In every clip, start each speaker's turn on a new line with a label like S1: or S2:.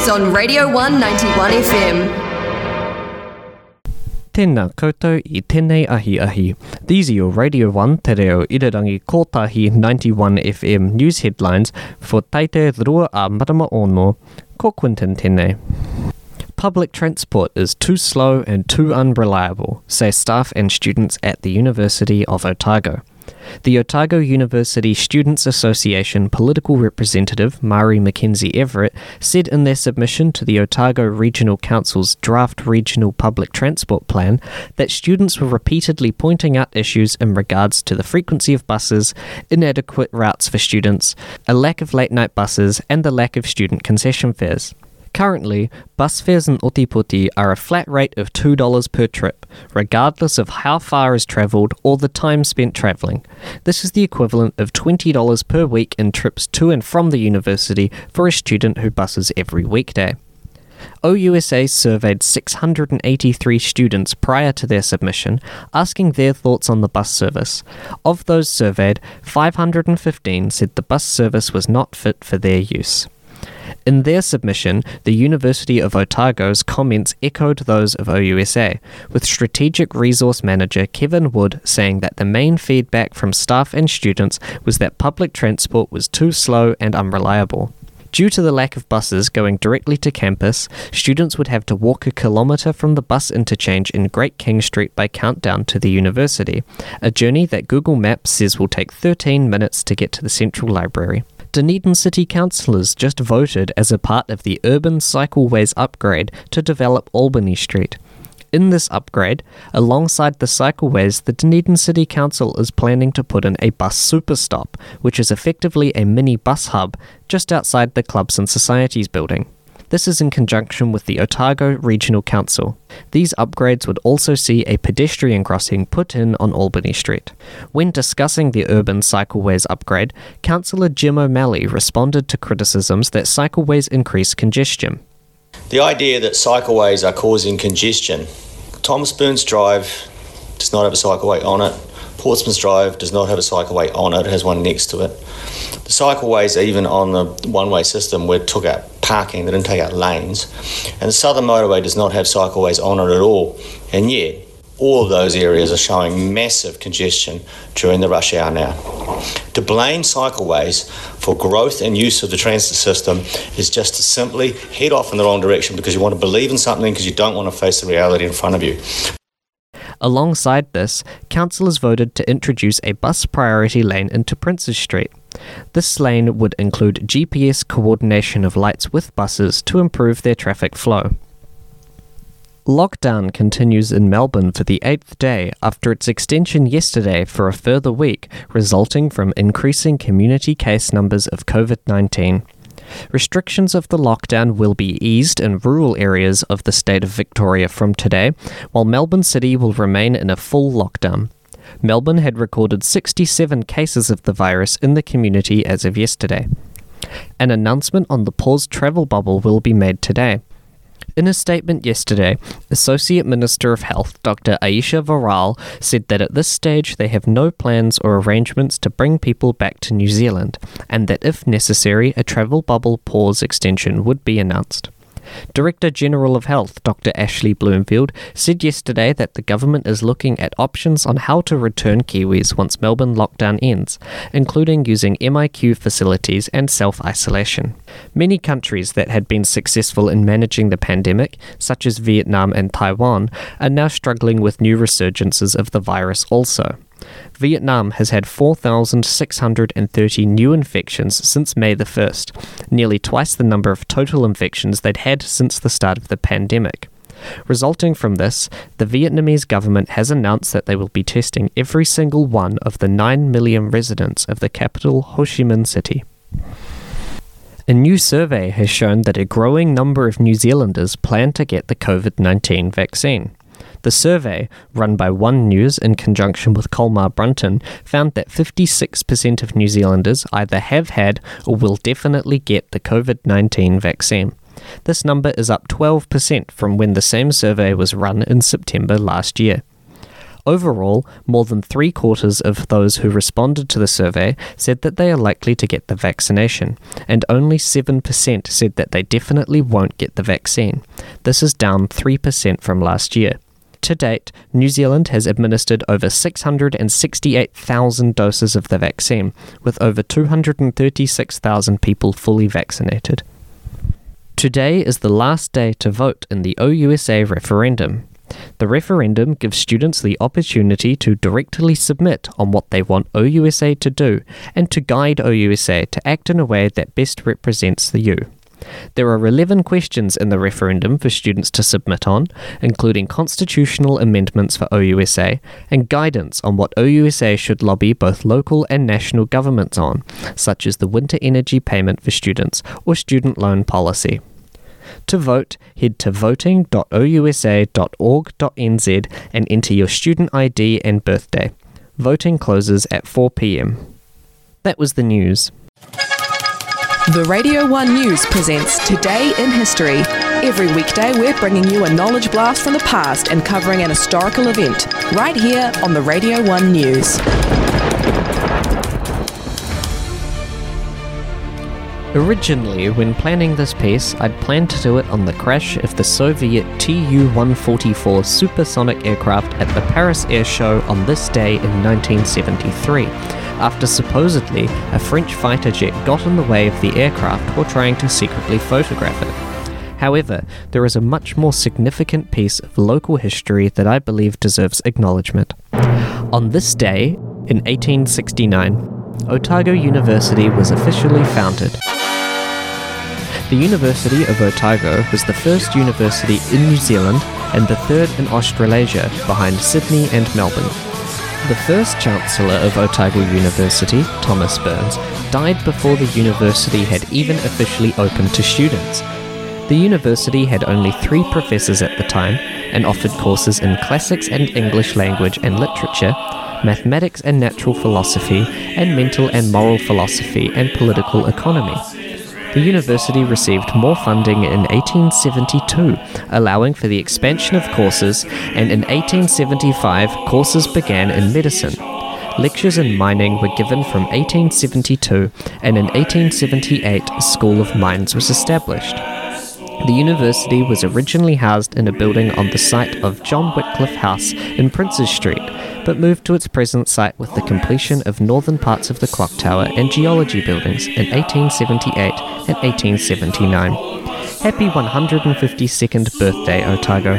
S1: news on Radio 191 FM.
S2: Tēnā koutou i tēnei ahi ahi. These are your Radio 1 Te Reo Irirangi Kotahi 91 FM news headlines for Taite Rua a Marama Ono. Ko Quinton tēnei. Public transport is too slow and too unreliable, say staff and students at the University of Otago. The Otago University Students Association political representative Mari Mackenzie Everett said in their submission to the Otago Regional Council's draft regional public transport plan that students were repeatedly pointing out issues in regards to the frequency of buses, inadequate routes for students, a lack of late night buses, and the lack of student concession fares. Currently, bus fares in Ōtepoti are a flat rate of $2 per trip, regardless of how far is travelled or the time spent travelling. This is the equivalent of $20 per week in trips to and from the university for a student who buses every weekday. OUSA surveyed 683 students prior to their submission, asking their thoughts on the bus service. Of those surveyed, 515 said the bus service was not fit for their use. In their submission, the University of Otago's comments echoed those of OUSA, with Strategic Resource Manager Kevin Wood saying that the main feedback from staff and students was that public transport was too slow and unreliable. Due to the lack of buses going directly to campus, students would have to walk a kilometre from the bus interchange in Great King Street by Countdown to the university, a journey that Google Maps says will take 13 minutes to get to the Central Library. Dunedin City councillors just voted as a part of the urban cycleways upgrade to develop Albany Street. In this upgrade, alongside the cycleways, the Dunedin City Council is planning to put in a bus superstop, which is effectively a mini bus hub just outside the Clubs and Societies building. This is in conjunction with the Otago Regional Council. These upgrades would also see a pedestrian crossing put in on Albany Street. When discussing the urban cycleways upgrade, Councillor Jim O'Malley responded to criticisms that cycleways increase congestion.
S3: The idea that cycleways are causing congestion. Thomas Burns Drive does not have a cycleway on it. Portsmouth Drive does not have a cycleway on it, it has one next to it. The cycleways, even on the one way system, were took out parking, they didn't take out lanes. And the Southern Motorway does not have cycleways on it at all. And yet, all of those areas are showing massive congestion during the rush hour now. To blame cycleways for growth and use of the transit system is just to simply head off in the wrong direction because you want to believe in something because you don't want to face the reality in front of you.
S2: Alongside this, councillors voted to introduce a bus priority lane into Princes Street. This lane would include GPS coordination of lights with buses to improve their traffic flow. Lockdown continues in Melbourne for the eighth day after its extension yesterday for a further week, resulting from increasing community case numbers of COVID 19. Restrictions of the lockdown will be eased in rural areas of the state of Victoria from today, while Melbourne City will remain in a full lockdown. Melbourne had recorded 67 cases of the virus in the community as of yesterday. An announcement on the paused travel bubble will be made today. In a statement yesterday, Associate Minister of Health Dr. Ayesha Verrall said that at this stage they have no plans or arrangements to bring people back to New Zealand, and that if necessary, a travel bubble pause extension would be announced. Director General of Health, Dr. Ashley Bloomfield, said yesterday that the government is looking at options on how to return Kiwis once Melbourne lockdown ends, including using MIQ facilities and self isolation. Many countries that had been successful in managing the pandemic, such as Vietnam and Taiwan, are now struggling with new resurgences of the virus also. Vietnam has had 4,630 new infections since May the 1st, nearly twice the number of total infections they'd had since the start of the pandemic. Resulting from this, the Vietnamese government has announced that they will be testing every single one of the 9 million residents of the capital Ho Chi Minh City. A new survey has shown that a growing number of New Zealanders plan to get the COVID 19 vaccine. The survey, run by One News in conjunction with Colmar Brunton, found that 56% of New Zealanders either have had or will definitely get the COVID 19 vaccine. This number is up 12% from when the same survey was run in September last year. Overall, more than three quarters of those who responded to the survey said that they are likely to get the vaccination, and only 7% said that they definitely won't get the vaccine. This is down 3% from last year. To date, New Zealand has administered over 668,000 doses of the vaccine, with over 236,000 people fully vaccinated. Today is the last day to vote in the OUSA referendum. The referendum gives students the opportunity to directly submit on what they want OUSA to do and to guide OUSA to act in a way that best represents the U. There are 11 questions in the referendum for students to submit on, including constitutional amendments for OUSA and guidance on what OUSA should lobby both local and national governments on, such as the winter energy payment for students or student loan policy. To vote, head to voting.ousa.org.nz and enter your student ID and birthday. Voting closes at 4 pm. That was the news.
S4: The Radio 1 News presents Today in History. Every weekday, we're bringing you a knowledge blast from the past and covering an historical event right here on the Radio 1 News.
S2: Originally, when planning this piece, I'd planned to do it on the crash of the Soviet Tu 144 supersonic aircraft at the Paris Air Show on this day in 1973, after supposedly a French fighter jet got in the way of the aircraft while trying to secretly photograph it. However, there is a much more significant piece of local history that I believe deserves acknowledgement. On this day, in 1869, Otago University was officially founded. The University of Otago was the first university in New Zealand and the third in Australasia behind Sydney and Melbourne. The first Chancellor of Otago University, Thomas Burns, died before the university had even officially opened to students. The university had only three professors at the time and offered courses in classics and English language and literature, mathematics and natural philosophy, and mental and moral philosophy and political economy. The university received more funding in 1872, allowing for the expansion of courses, and in 1875, courses began in medicine. Lectures in mining were given from 1872, and in 1878, a School of Mines was established. The university was originally housed in a building on the site of John Wycliffe House in Princes Street, but moved to its present site with the completion of northern parts of the clock tower and geology buildings in 1878 and 1879. Happy 152nd birthday, Otago.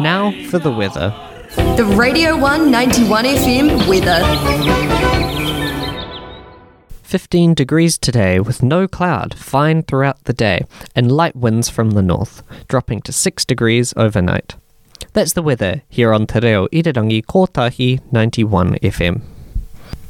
S2: Now for the weather.
S1: The Radio 191 FM weather.
S2: 15 degrees today with no cloud, fine throughout the day, and light winds from the north, dropping to 6 degrees overnight. That's the weather here on Te Reo Irirangi Kotahi 91 FM.